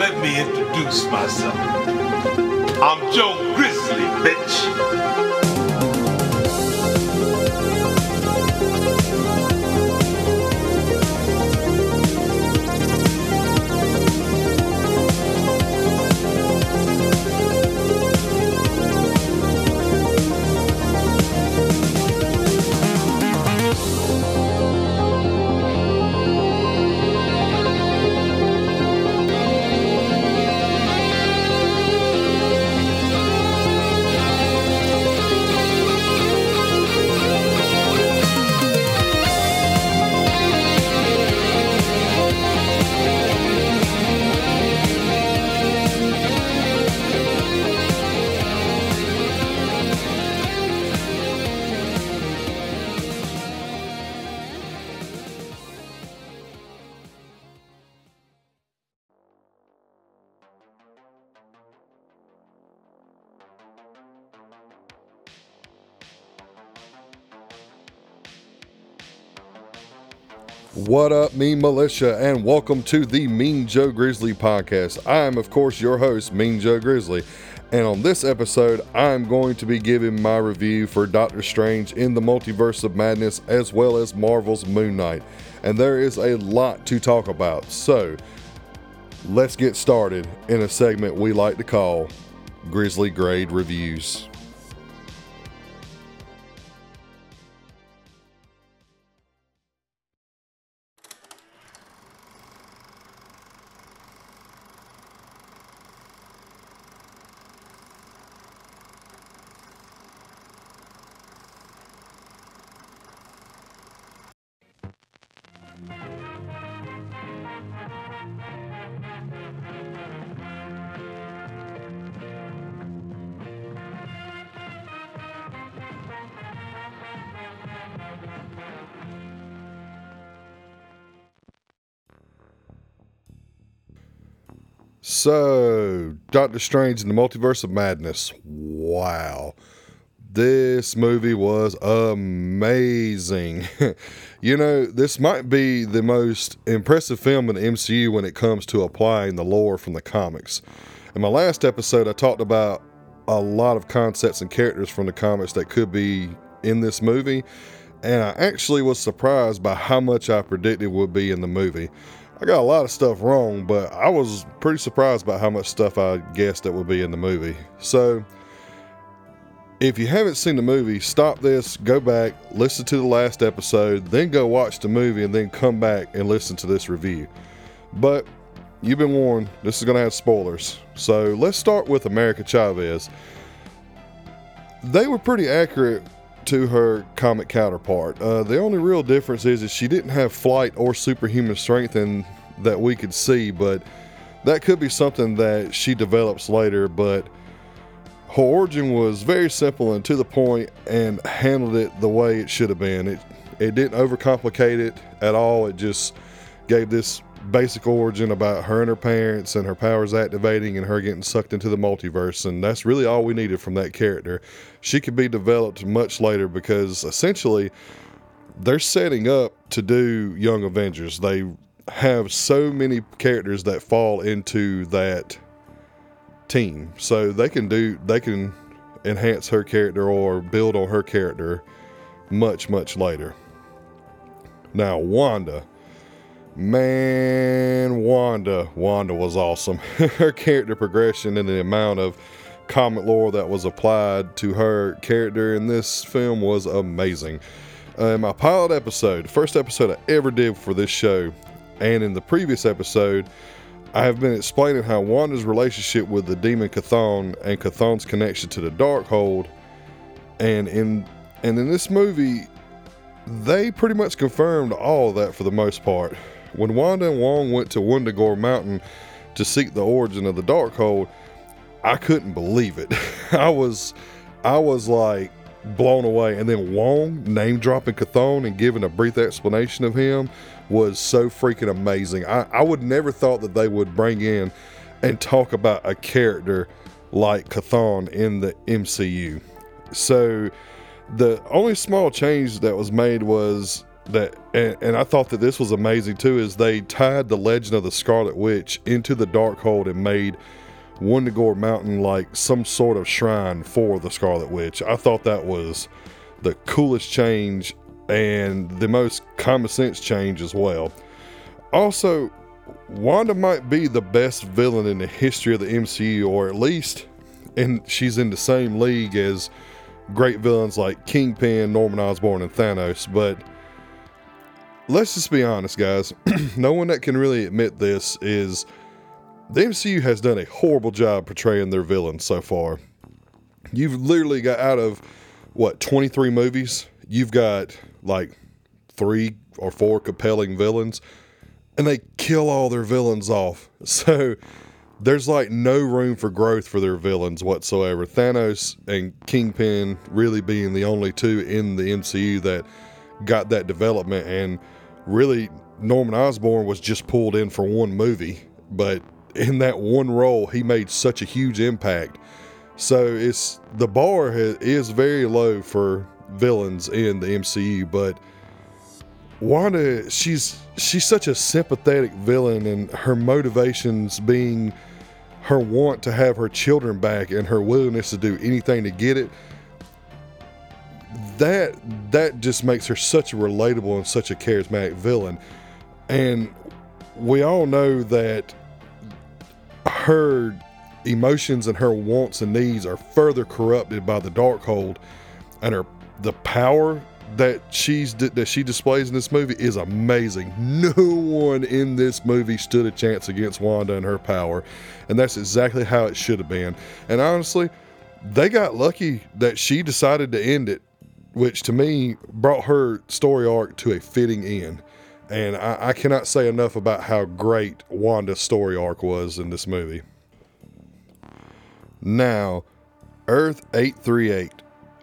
let me introduce myself. I'm Joe Grizzly, bitch. What up, Mean Militia, and welcome to the Mean Joe Grizzly podcast. I am, of course, your host, Mean Joe Grizzly, and on this episode, I'm going to be giving my review for Doctor Strange in the Multiverse of Madness as well as Marvel's Moon Knight. And there is a lot to talk about, so let's get started in a segment we like to call Grizzly Grade Reviews. So, Doctor Strange in the Multiverse of Madness. Wow. This movie was amazing. you know, this might be the most impressive film in the MCU when it comes to applying the lore from the comics. In my last episode, I talked about a lot of concepts and characters from the comics that could be in this movie, and I actually was surprised by how much I predicted would be in the movie. I got a lot of stuff wrong, but I was pretty surprised about how much stuff I guessed that would be in the movie. So, if you haven't seen the movie, stop this, go back, listen to the last episode, then go watch the movie, and then come back and listen to this review. But you've been warned, this is going to have spoilers. So, let's start with America Chavez. They were pretty accurate to her comic counterpart. Uh, the only real difference is that she didn't have flight or superhuman strength and that we could see, but that could be something that she develops later. But her origin was very simple and to the point and handled it the way it should have been. It it didn't overcomplicate it at all. It just gave this basic origin about her and her parents and her powers activating and her getting sucked into the multiverse. And that's really all we needed from that character. She could be developed much later because essentially they're setting up to do Young Avengers. They have so many characters that fall into that team. So they can do, they can enhance her character or build on her character much, much later. Now, Wanda man, Wanda, Wanda was awesome. her character progression and the amount of comic lore that was applied to her character in this film was amazing. Uh, my pilot episode, the first episode I ever did for this show, and in the previous episode, I have been explaining how Wanda's relationship with the demon Chthon and Chthon's connection to the Darkhold, and in and in this movie, they pretty much confirmed all that for the most part. When Wanda and Wong went to Wundagore Mountain to seek the origin of the Darkhold, I couldn't believe it. I was, I was like blown away. And then Wong name dropping Chthon and giving a brief explanation of him was so freaking amazing. I, I would never thought that they would bring in and talk about a character like Chthon in the MCU. So the only small change that was made was that and, and I thought that this was amazing too is they tied the legend of the Scarlet Witch into the Darkhold and made Wundagore Mountain like some sort of shrine for the Scarlet Witch. I thought that was the coolest change and the most common sense change as well. Also, Wanda might be the best villain in the history of the MCU, or at least, and she's in the same league as great villains like Kingpin, Norman Osborn, and Thanos. But let's just be honest, guys. no one that can really admit this is the MCU has done a horrible job portraying their villains so far. You've literally got out of what 23 movies, you've got like three or four compelling villains, and they kill all their villains off. So there's like no room for growth for their villains whatsoever. Thanos and Kingpin really being the only two in the MCU that got that development, and really Norman Osborn was just pulled in for one movie, but in that one role, he made such a huge impact. So it's the bar is very low for villains in the MCU, but Wanda, she's she's such a sympathetic villain, and her motivations being her want to have her children back and her willingness to do anything to get it. That that just makes her such a relatable and such a charismatic villain, and we all know that her emotions and her wants and needs are further corrupted by the Darkhold, and her the power that she's that she displays in this movie is amazing. No one in this movie stood a chance against Wanda and her power, and that's exactly how it should have been. And honestly, they got lucky that she decided to end it, which to me brought her story arc to a fitting end. And I, I cannot say enough about how great Wanda's story arc was in this movie. Now, Earth 838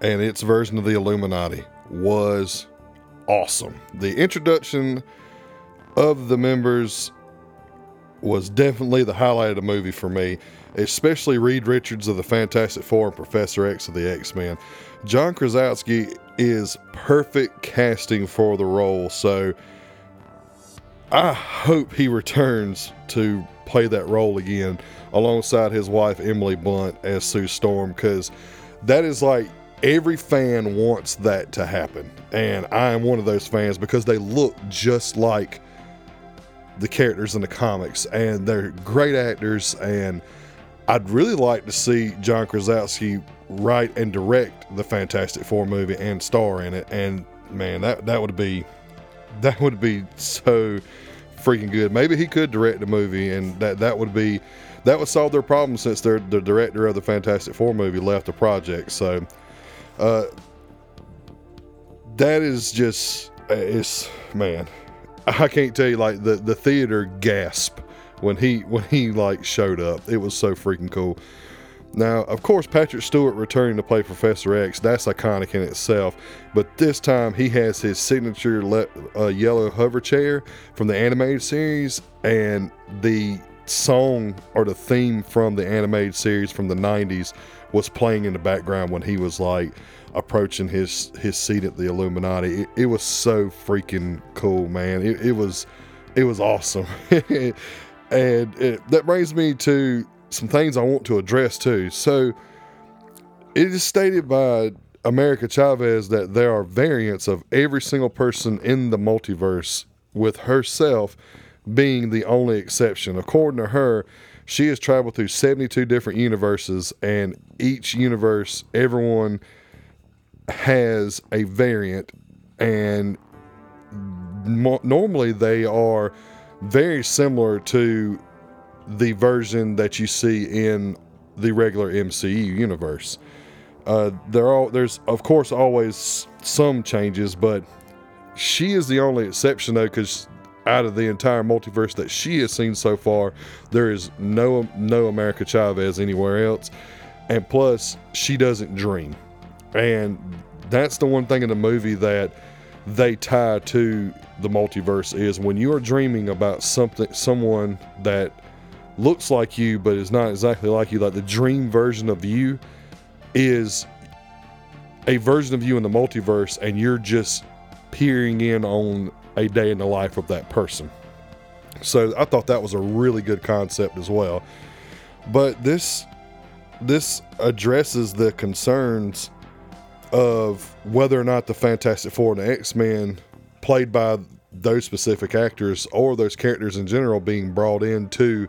and its version of the Illuminati was awesome. The introduction of the members was definitely the highlight of the movie for me, especially Reed Richards of the Fantastic Four and Professor X of the X Men. John Krasinski is perfect casting for the role, so I hope he returns to play that role again alongside his wife Emily Blunt as Sue Storm because that is like every fan wants that to happen. And I am one of those fans because they look just like the characters in the comics and they're great actors. And I'd really like to see John Krasinski write and direct the Fantastic Four movie and star in it. And man, that, that would be that would be so freaking good. Maybe he could direct the movie and that, that would be that would solve their problem since the director of the Fantastic Four movie left the project. So uh, that is just it's man. I can't tell you like the the theater gasp when he when he like showed up. It was so freaking cool. Now, of course, Patrick Stewart returning to play Professor X, that's iconic in itself. But this time he has his signature le- uh, yellow hover chair from the animated series, and the song or the theme from the animated series from the 90s was playing in the background when he was like approaching his his seat at the Illuminati. It, it was so freaking cool, man. It, it was it was awesome, and it, that brings me to some things I want to address too. So it is stated by America Chavez that there are variants of every single person in the multiverse, with herself being the only exception. According to her, she has traveled through 72 different universes, and each universe, everyone has a variant, and mo- normally they are very similar to the version that you see in the regular MCU universe. Uh, there are there's of course always some changes, but she is the only exception though, because out of the entire multiverse that she has seen so far, there is no no America Chavez anywhere else. And plus, she doesn't dream. And that's the one thing in the movie that they tie to the multiverse is when you are dreaming about something someone that looks like you but is not exactly like you, like the dream version of you is a version of you in the multiverse and you're just peering in on a day in the life of that person. So I thought that was a really good concept as well. But this this addresses the concerns of whether or not the Fantastic Four and the X Men, played by those specific actors or those characters in general, being brought into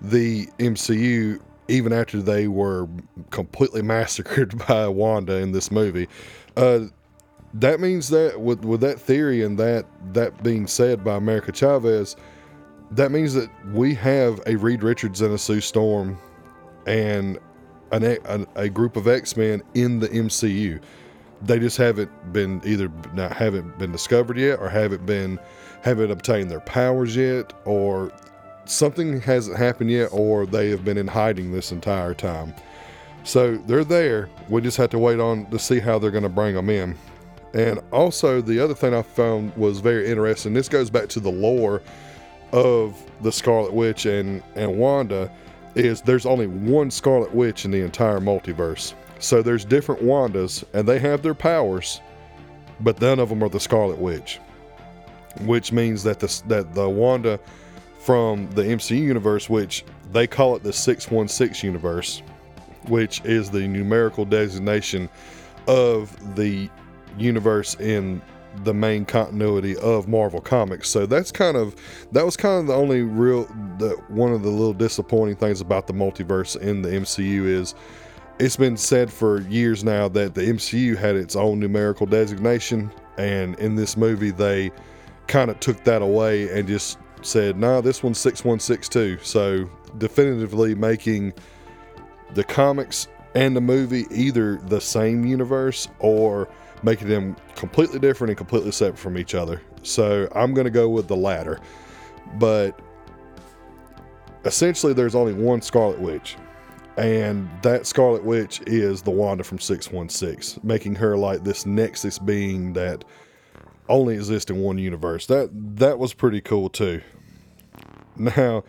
the MCU even after they were completely massacred by Wanda in this movie. Uh, that means that with with that theory and that that being said by America Chavez, that means that we have a Reed Richards and a Sue Storm and an, a, a group of X Men in the MCU. They just haven't been either not haven't been discovered yet, or haven't been haven't obtained their powers yet, or something hasn't happened yet, or they have been in hiding this entire time. So they're there. We just have to wait on to see how they're going to bring them in. And also, the other thing I found was very interesting. This goes back to the lore of the Scarlet Witch and and Wanda. Is there's only one Scarlet Witch in the entire multiverse. So there's different Wandas, and they have their powers, but none of them are the Scarlet Witch. Which means that the that the Wanda from the MCU universe, which they call it the 616 universe, which is the numerical designation of the universe in the main continuity of Marvel Comics. So that's kind of that was kind of the only real the one of the little disappointing things about the multiverse in the MCU is it's been said for years now that the MCU had its own numerical designation and in this movie they kind of took that away and just said, nah, this one's 6162. So definitively making the comics and the movie either the same universe or making them completely different and completely separate from each other. So I'm going to go with the latter. But essentially, there's only one Scarlet Witch. And that Scarlet Witch is the Wanda from 616, making her like this Nexus being that only exists in one universe. That that was pretty cool too. Now,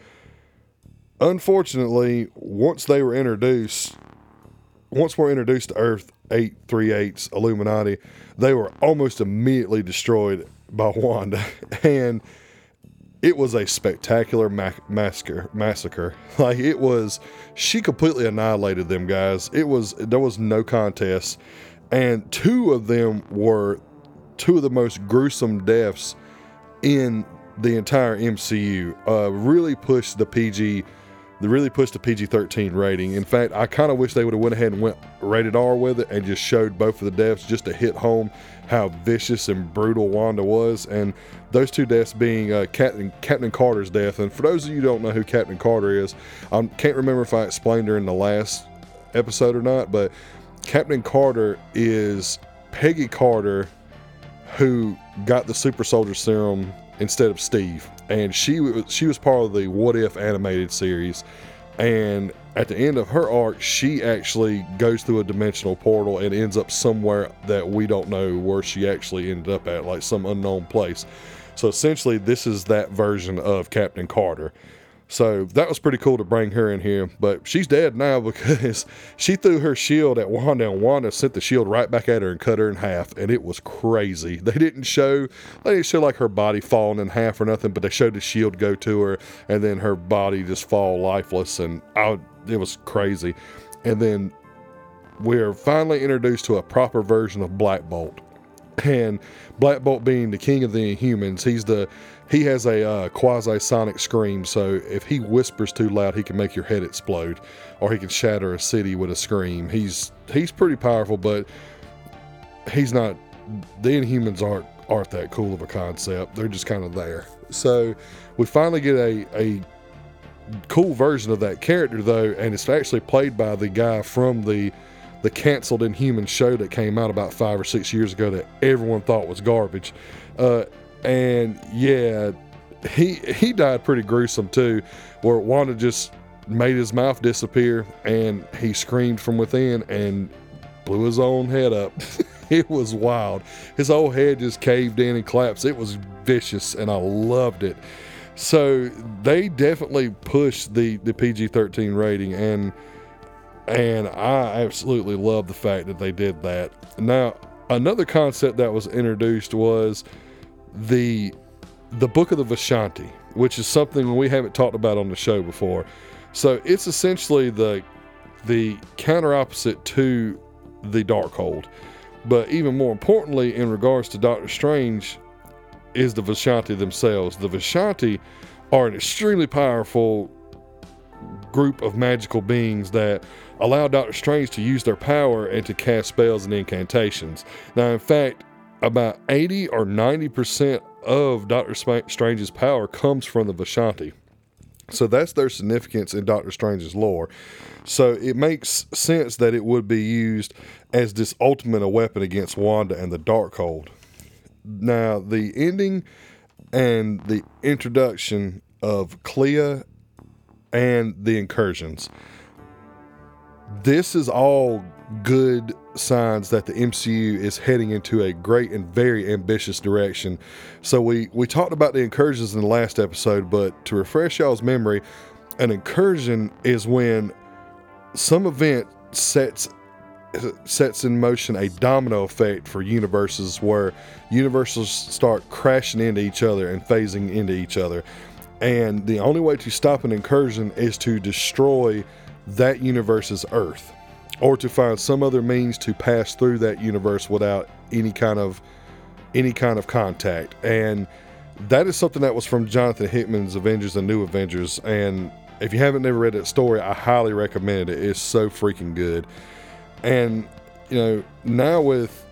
unfortunately, once they were introduced, once we're introduced to Earth 838's Illuminati, they were almost immediately destroyed by Wanda. And it was a spectacular massacre. Massacre, like it was. She completely annihilated them guys. It was there was no contest, and two of them were two of the most gruesome deaths in the entire MCU. Uh, really pushed the PG, they really pushed the PG 13 rating. In fact, I kind of wish they would have went ahead and went rated R with it and just showed both of the deaths just to hit home how vicious and brutal Wanda was. And those two deaths being uh, Captain Captain Carter's death. And for those of you who don't know who Captain Carter is, I can't remember if I explained her in the last episode or not, but Captain Carter is Peggy Carter who got the super soldier serum instead of Steve, and she was she was part of the What If animated series. And at the end of her arc, she actually goes through a dimensional portal and ends up somewhere that we don't know where she actually ended up at, like some unknown place. So essentially, this is that version of Captain Carter. So that was pretty cool to bring her in here, but she's dead now because she threw her shield at Wanda and Wanda sent the shield right back at her and cut her in half, and it was crazy. They didn't show they didn't show like her body falling in half or nothing, but they showed the shield go to her and then her body just fall lifeless, and I, it was crazy. And then we're finally introduced to a proper version of Black Bolt, and Black Bolt being the king of the Inhumans, he's the he has a uh, quasi sonic scream, so if he whispers too loud, he can make your head explode, or he can shatter a city with a scream. He's he's pretty powerful, but he's not. The Inhumans aren't aren't that cool of a concept. They're just kind of there. So we finally get a a cool version of that character though, and it's actually played by the guy from the the canceled Inhuman show that came out about five or six years ago that everyone thought was garbage. Uh, and yeah, he he died pretty gruesome too, where Wanda just made his mouth disappear and he screamed from within and blew his own head up. it was wild. His whole head just caved in and collapsed. It was vicious and I loved it. So they definitely pushed the the PG-13 rating and and I absolutely love the fact that they did that. Now, another concept that was introduced was the the book of the Vishanti, which is something we haven't talked about on the show before. So it's essentially the the counter opposite to the Darkhold. But even more importantly, in regards to Doctor Strange, is the Vishanti themselves. The Vishanti are an extremely powerful group of magical beings that allow Doctor Strange to use their power and to cast spells and incantations. Now, in fact, about 80 or 90% of Doctor Strange's power comes from the Vishanti. So that's their significance in Doctor Strange's lore. So it makes sense that it would be used as this ultimate weapon against Wanda and the Darkhold. Now, the ending and the introduction of Clea and the incursions. This is all good signs that the MCU is heading into a great and very ambitious direction. So we we talked about the incursions in the last episode, but to refresh y'all's memory, an incursion is when some event sets sets in motion a domino effect for universes where universes start crashing into each other and phasing into each other. And the only way to stop an incursion is to destroy that universe's Earth or to find some other means to pass through that universe without any kind of any kind of contact. And that is something that was from Jonathan Hickman's Avengers and New Avengers. And if you haven't never read that story, I highly recommend it. It's so freaking good. And you know, now with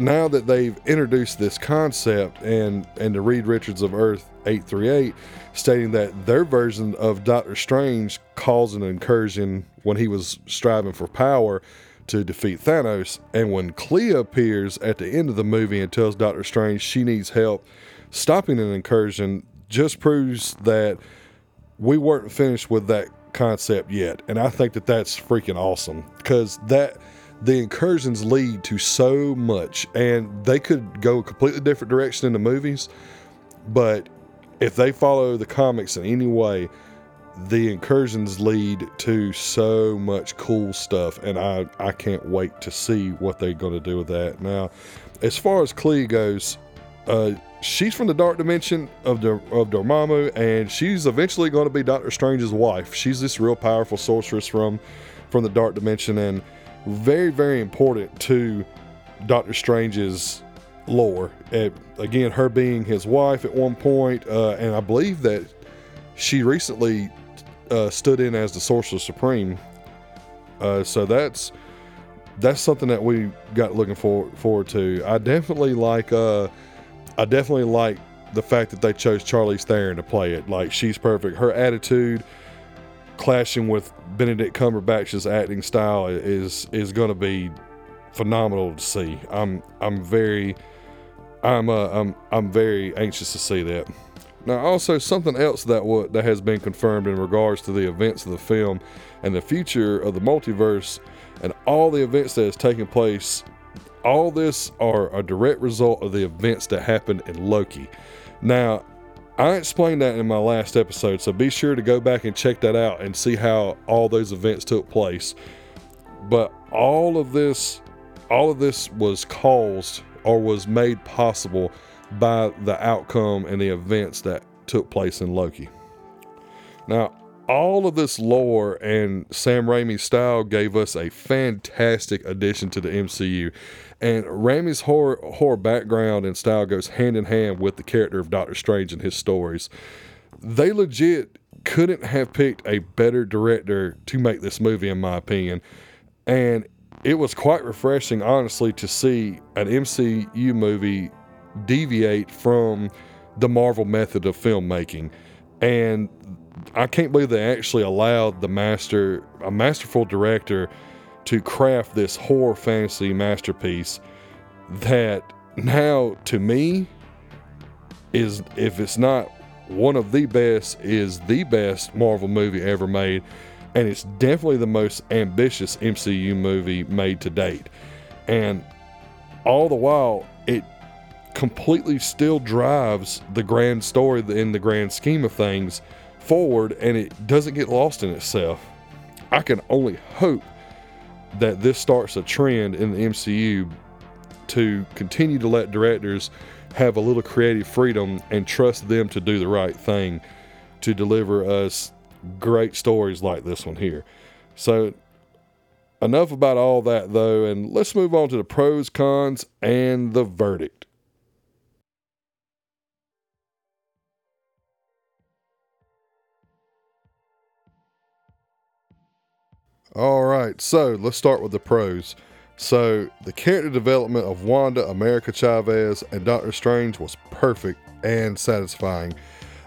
now that they've introduced this concept and and the Reed Richards of Earth 838 stating that their version of Doctor Strange caused an incursion when he was striving for power to defeat Thanos and when Clea appears at the end of the movie and tells Doctor Strange she needs help stopping an incursion just proves that we weren't finished with that concept yet. And I think that that's freaking awesome because that the incursions lead to so much and they could go a completely different direction in the movies, but if they follow the comics in any way, the incursions lead to so much cool stuff and I, I can't wait to see what they're going to do with that. Now, as far as Clea goes, uh, she's from the dark dimension of the of Dormammu, and she's eventually going to be Doctor Strange's wife. She's this real powerful sorceress from from the dark dimension, and very very important to Doctor Strange's lore. And again, her being his wife at one point, uh, and I believe that she recently uh, stood in as the Sorcerer Supreme. Uh, so that's that's something that we got looking forward forward to. I definitely like uh, I definitely like the fact that they chose Charlize Theron to play it. Like she's perfect. Her attitude clashing with Benedict Cumberbatch's acting style is is going to be phenomenal to see. I'm I'm very I'm uh, I'm I'm very anxious to see that. Now, also something else that w- that has been confirmed in regards to the events of the film and the future of the multiverse and all the events that has taken place all this are a direct result of the events that happened in Loki. Now, I explained that in my last episode, so be sure to go back and check that out and see how all those events took place. But all of this all of this was caused or was made possible by the outcome and the events that took place in Loki. Now, all of this lore and Sam Raimi's style gave us a fantastic addition to the MCU. And Raimi's horror, horror background and style goes hand in hand with the character of Doctor Strange and his stories. They legit couldn't have picked a better director to make this movie, in my opinion. And it was quite refreshing, honestly, to see an MCU movie deviate from the Marvel method of filmmaking. And I can't believe they actually allowed the master, a masterful director, to craft this horror fantasy masterpiece that now to me is if it's not one of the best is the best Marvel movie ever made and it's definitely the most ambitious MCU movie made to date and all the while it completely still drives the grand story in the grand scheme of things forward and it doesn't get lost in itself I can only hope that this starts a trend in the MCU to continue to let directors have a little creative freedom and trust them to do the right thing to deliver us great stories like this one here. So, enough about all that though, and let's move on to the pros, cons, and the verdict. All right, so let's start with the pros. So, the character development of Wanda, America Chavez, and Doctor Strange was perfect and satisfying.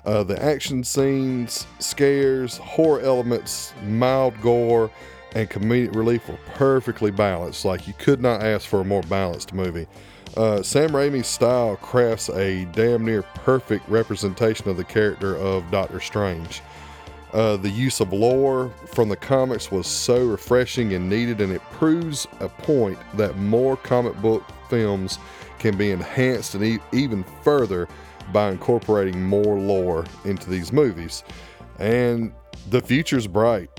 Uh, the action scenes, scares, horror elements, mild gore, and comedic relief were perfectly balanced. Like, you could not ask for a more balanced movie. Uh, Sam Raimi's style crafts a damn near perfect representation of the character of Doctor Strange. Uh, the use of lore from the comics was so refreshing and needed, and it proves a point that more comic book films can be enhanced and e- even further by incorporating more lore into these movies. And the future's bright.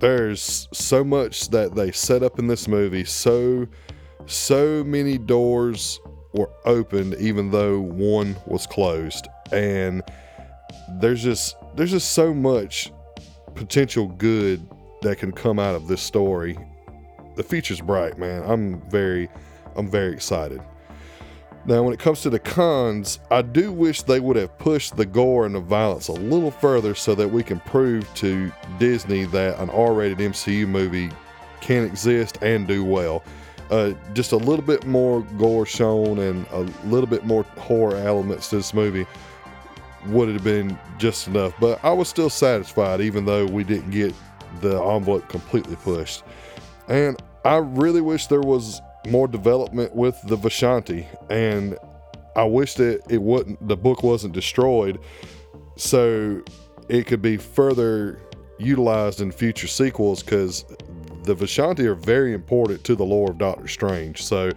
There's so much that they set up in this movie, so so many doors were opened even though one was closed. And there's just there's just so much potential good that can come out of this story. The future's bright, man. I'm very I'm very excited. Now, when it comes to the cons, I do wish they would have pushed the gore and the violence a little further so that we can prove to Disney that an R rated MCU movie can exist and do well. Uh, just a little bit more gore shown and a little bit more horror elements to this movie would have been just enough. But I was still satisfied, even though we didn't get the envelope completely pushed. And I really wish there was more development with the Vishanti, and I wish that it wouldn't the book wasn't destroyed, so it could be further utilized in future sequels because the Vishanti are very important to the lore of Doctor Strange. So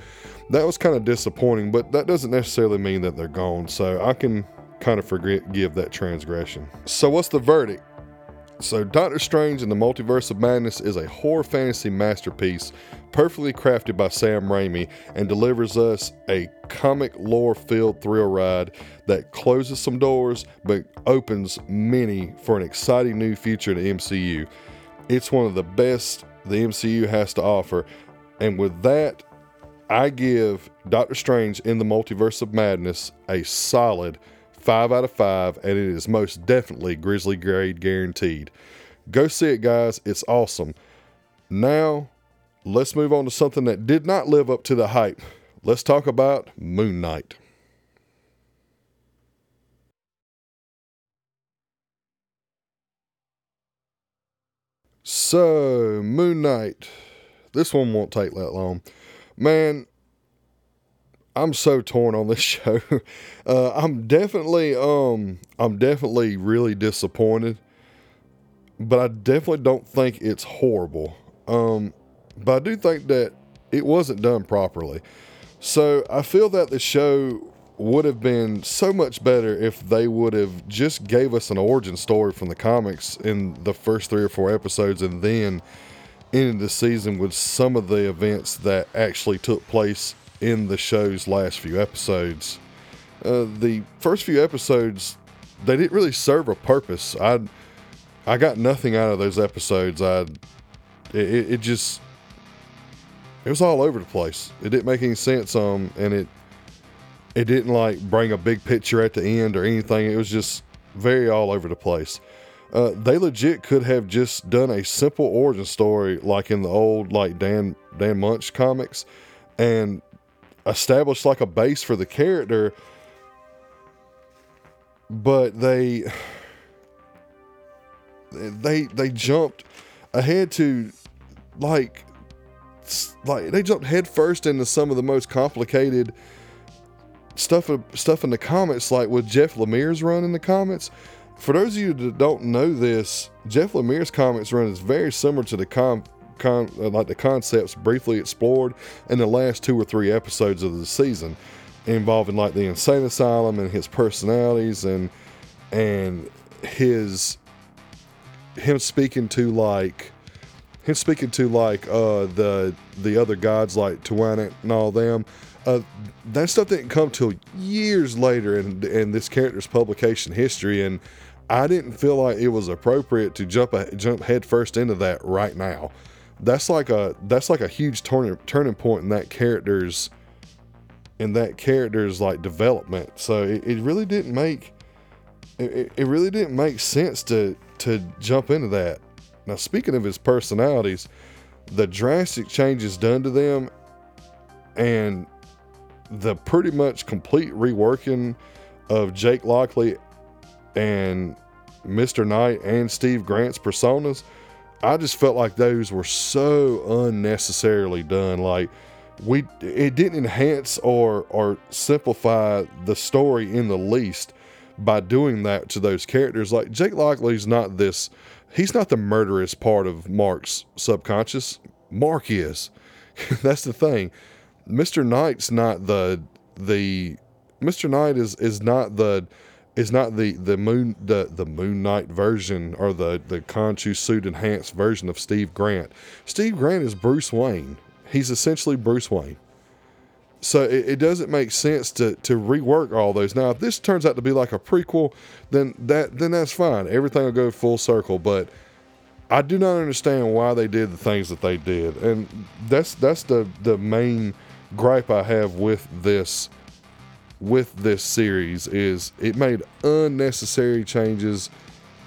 that was kind of disappointing, but that doesn't necessarily mean that they're gone. So I can kind of forgive that transgression. So what's the verdict? So, Doctor Strange and the Multiverse of Madness is a horror fantasy masterpiece, perfectly crafted by Sam Raimi, and delivers us a comic lore filled thrill ride that closes some doors but opens many for an exciting new future in the MCU. It's one of the best the MCU has to offer, and with that, I give Doctor Strange in the Multiverse of Madness a solid 5 out of 5, and it is most definitely Grizzly grade guaranteed. Go see it, guys. It's awesome. Now, let's move on to something that did not live up to the hype. Let's talk about Moon Knight. So, Moon Knight. This one won't take that long. Man, I'm so torn on this show. Uh, I'm definitely, um, I'm definitely really disappointed, but I definitely don't think it's horrible. Um, but I do think that it wasn't done properly. So I feel that the show would have been so much better if they would have just gave us an origin story from the comics in the first three or four episodes, and then ended the season with some of the events that actually took place in the show's last few episodes. Uh, the first few episodes, they didn't really serve a purpose. I I got nothing out of those episodes. I it, it just it was all over the place. It didn't make any sense. Um, and it it didn't like bring a big picture at the end or anything. It was just very all over the place. Uh, they legit could have just done a simple origin story like in the old like Dan Dan Munch comics, and established like a base for the character, but they they they jumped ahead to like like they jumped headfirst into some of the most complicated stuff stuff in the comics, like with Jeff Lemire's run in the comics. For those of you that don't know this, Jeff Lemire's comics run is very similar to the com- con- uh, like the concepts briefly explored in the last two or three episodes of the season, involving like the insane asylum and his personalities and and his him speaking to like him speaking to like uh, the the other gods like Tiwanath and all them. Uh, that stuff didn't come till years later in in this character's publication history, and I didn't feel like it was appropriate to jump a, jump headfirst into that right now. That's like a that's like a huge turning turning point in that character's in that character's like development. So it, it really didn't make it, it really didn't make sense to to jump into that. Now speaking of his personalities, the drastic changes done to them and the pretty much complete reworking of Jake Lockley and Mr. Knight and Steve Grant's personas, I just felt like those were so unnecessarily done. Like we it didn't enhance or or simplify the story in the least by doing that to those characters. Like Jake Lockley's not this he's not the murderous part of Mark's subconscious. Mark is. That's the thing. Mr. Knight's not the the Mr. Knight is is not the is not the the moon the the Moon Knight version or the the Khonshu suit enhanced version of Steve Grant. Steve Grant is Bruce Wayne. He's essentially Bruce Wayne. So it, it, doesn't make sense to to rework all those. Now, if this turns out to be like a prequel, then that then that's fine. Everything will go full circle. But I do not understand why they did the things that they did, and that's that's the the main gripe I have with this with this series is it made unnecessary changes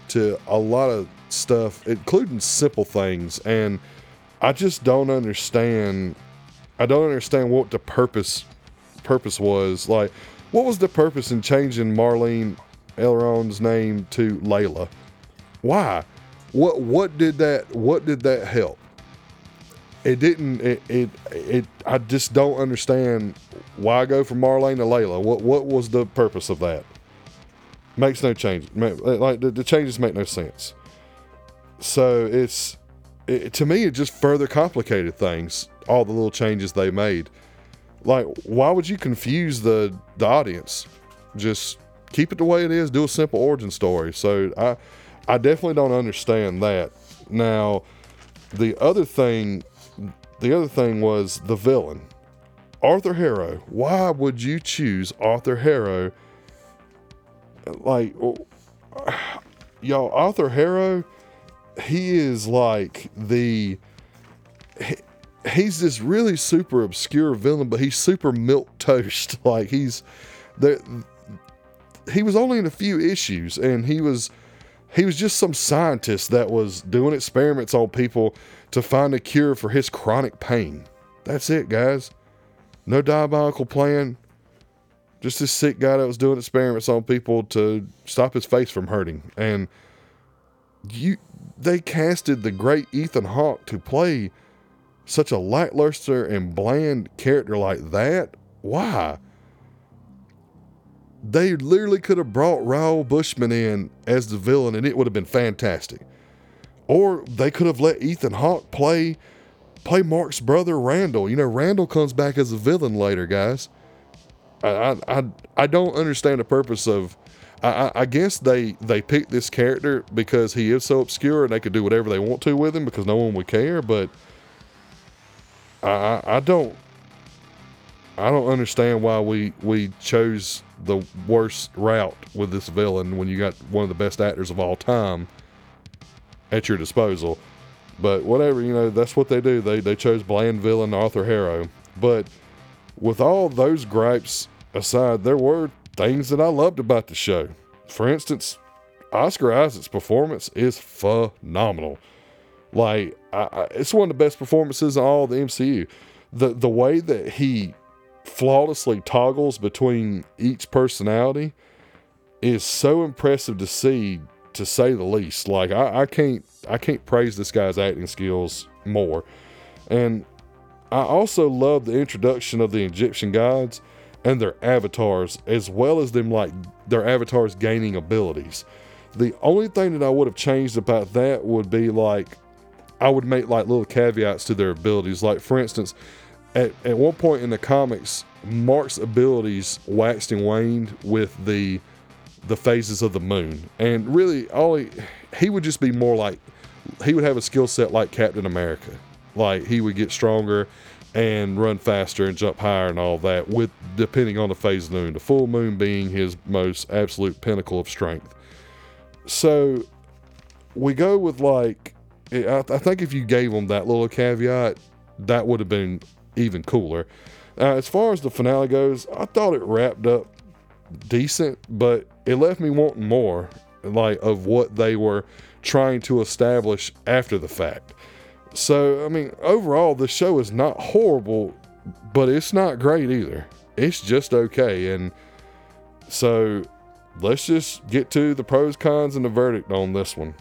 to a lot of stuff, including simple things, and I just don't understand. I don't understand what the purpose purpose was. Like, what was the purpose in changing Marlene Alraune's name to Layla? Why? What what did that what did that help? It didn't. It, it it I just don't understand why go from Marlene to Layla. What what was the purpose of that? Makes no change. Like the, the changes make no sense. So it's it, to me, it just further complicated things. All the little changes they made. Like, why would you confuse the the audience? Just keep it the way it is. Do a simple origin story. So I I definitely don't understand that. Now, the other thing, the other thing was the villain, Arthur Harrow. Why would you choose Arthur Harrow? Like, y'all, Arthur Harrow he is like the he, he's this really super obscure villain, but he's super milk toast. Like he's there. He was only in a few issues, and he was he was just some scientist that was doing experiments on people to find a cure for his chronic pain. That's it, guys. No diabolical plan. Just this sick guy that was doing experiments on people to stop his face from hurting. And you they casted the great Ethan Hawke to play such a lackluster and bland character like that? Why? They literally could have brought Raoul Bushman in as the villain and it would have been fantastic. Or they could have let Ethan Hawke play play Mark's brother Randall. You know, Randall comes back as a villain later, guys. I I I don't understand the purpose of I, I, guess they they picked this character because he is so obscure and they could do whatever they want to with him because no one would care. But I, I don't I don't understand why we we chose the worst route with this villain when you got one of the best actors of all time at your disposal. But whatever, you know, that's what they do. They they chose bland villain Arthur Harrow. But with all those gripes aside, there were things that I loved about the show. For instance, Oscar Isaac's performance is phenomenal. Like, I, I, it's one of the best performances in all the MCU. The the way that he flawlessly toggles between each personality is so impressive to see, to say the least. Like, I, I can't I can't praise this guy's acting skills more. And I also love the introduction of the Egyptian gods and their avatars, as well as them like their avatars gaining abilities. The only thing that I would have changed about that would be like I would make like little caveats to their abilities. Like for instance, at, at one point in the comics, Mark's abilities waxed and waned with the the phases of the moon. And really all he, he would just be more like he would have a skill set like Captain America. Like he would get stronger and run faster and jump higher and all that with depending on the phase of the moon the full moon being his most absolute pinnacle of strength so we go with like I, I think if you gave him that little caveat that would have been even cooler uh, as far as the finale goes i thought it wrapped up decent but it left me wanting more like of what they were trying to establish after the fact so, I mean, overall, the show is not horrible, but it's not great either. It's just okay. And so, let's just get to the pros, cons, and the verdict on this one.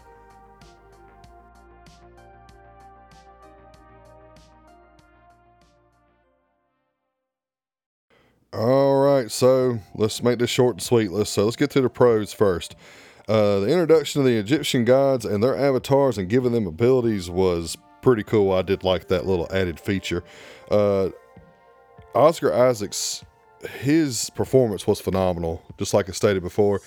All right, so let's make this short and sweet. Let's so let's get to the pros first. Uh, the introduction of the Egyptian gods and their avatars and giving them abilities was pretty cool. I did like that little added feature. Uh, Oscar Isaacs, his performance was phenomenal. Just like I stated before,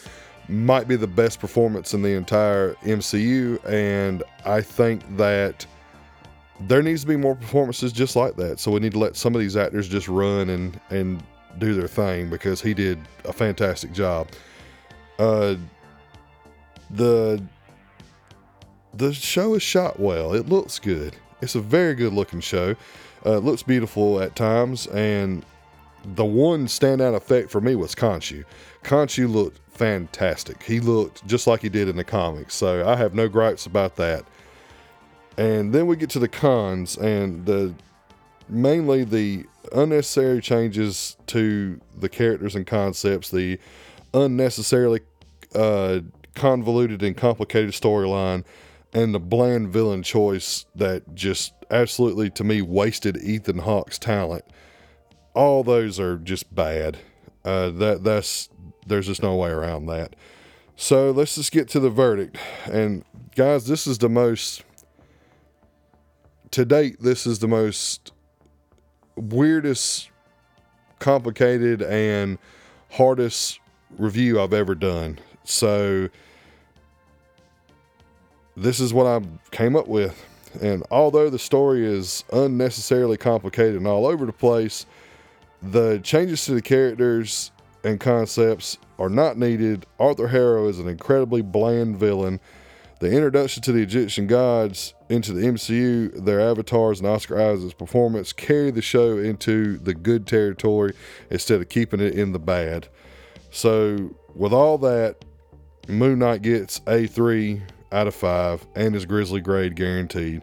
might be the best performance in the entire MCU, and I think that there needs to be more performances just like that. So we need to let some of these actors just run and and do their thing because he did a fantastic job. Uh, the the show is shot well. It looks good. It's a very good looking show. Uh, it looks beautiful at times, and the one standout effect for me was Khonshu. Khonshu looked fantastic. He looked just like he did in the comics, so I have no gripes about that. And then we get to the cons, and the mainly the unnecessary changes to the characters and concepts, the unnecessarily uh, convoluted and complicated storyline and the bland villain choice that just absolutely to me wasted Ethan Hawke's talent. All those are just bad. Uh, that that's there's just no way around that. So let's just get to the verdict. And guys, this is the most to date. This is the most weirdest, complicated, and hardest review I've ever done. So this is what I came up with. And although the story is unnecessarily complicated and all over the place, the changes to the characters and concepts are not needed. Arthur Harrow is an incredibly bland villain. The introduction to the Egyptian gods into the MCU, their avatars, and Oscar Isaac's performance carry the show into the good territory instead of keeping it in the bad. So, with all that, Moon Knight gets A3 out of five and is Grizzly grade guaranteed.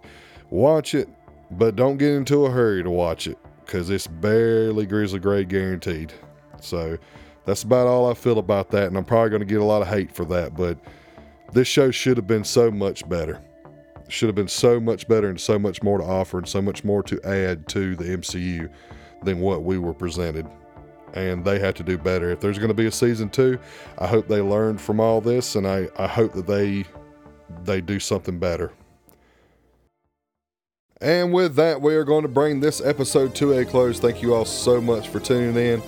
Watch it, but don't get into a hurry to watch it because it's barely Grizzly grade guaranteed. So that's about all I feel about that, and I'm probably going to get a lot of hate for that, but this show should have been so much better. Should have been so much better and so much more to offer and so much more to add to the MCU than what we were presented. And they had to do better. If there's going to be a season two, I hope they learned from all this, and I, I hope that they they do something better. And with that, we are going to bring this episode to a close. Thank you all so much for tuning in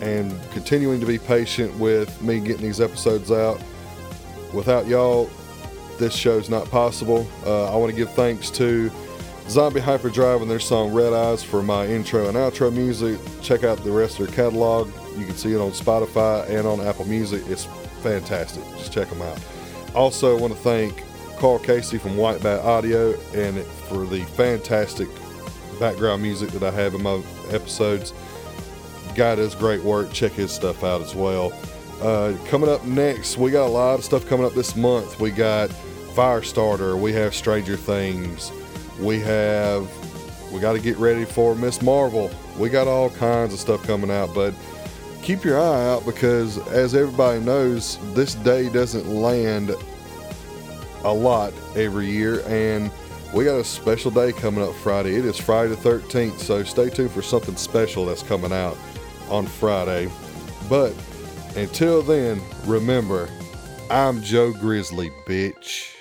and continuing to be patient with me getting these episodes out. Without y'all, this show's not possible. Uh, I want to give thanks to Zombie Hyperdrive and their song Red Eyes for my intro and outro music. Check out the rest of their catalog. You can see it on Spotify and on Apple Music. It's fantastic. Just check them out. Also, I want to thank Karl Casey from White Bat Audio and for the fantastic background music that I have in my episodes. Guy does great work. Check his stuff out as well. Uh, coming up next, we got a lot of stuff coming up this month. We got Firestarter. We have Stranger Things. We have we got to get ready for Miss Marvel. We got all kinds of stuff coming out, but keep your eye out because, as everybody knows, this day doesn't land a lot every year, and we got a special day coming up Friday. It is Friday the 13th, so stay tuned for something special that's coming out on Friday. But until then, remember, I'm Joe Grizzly, bitch.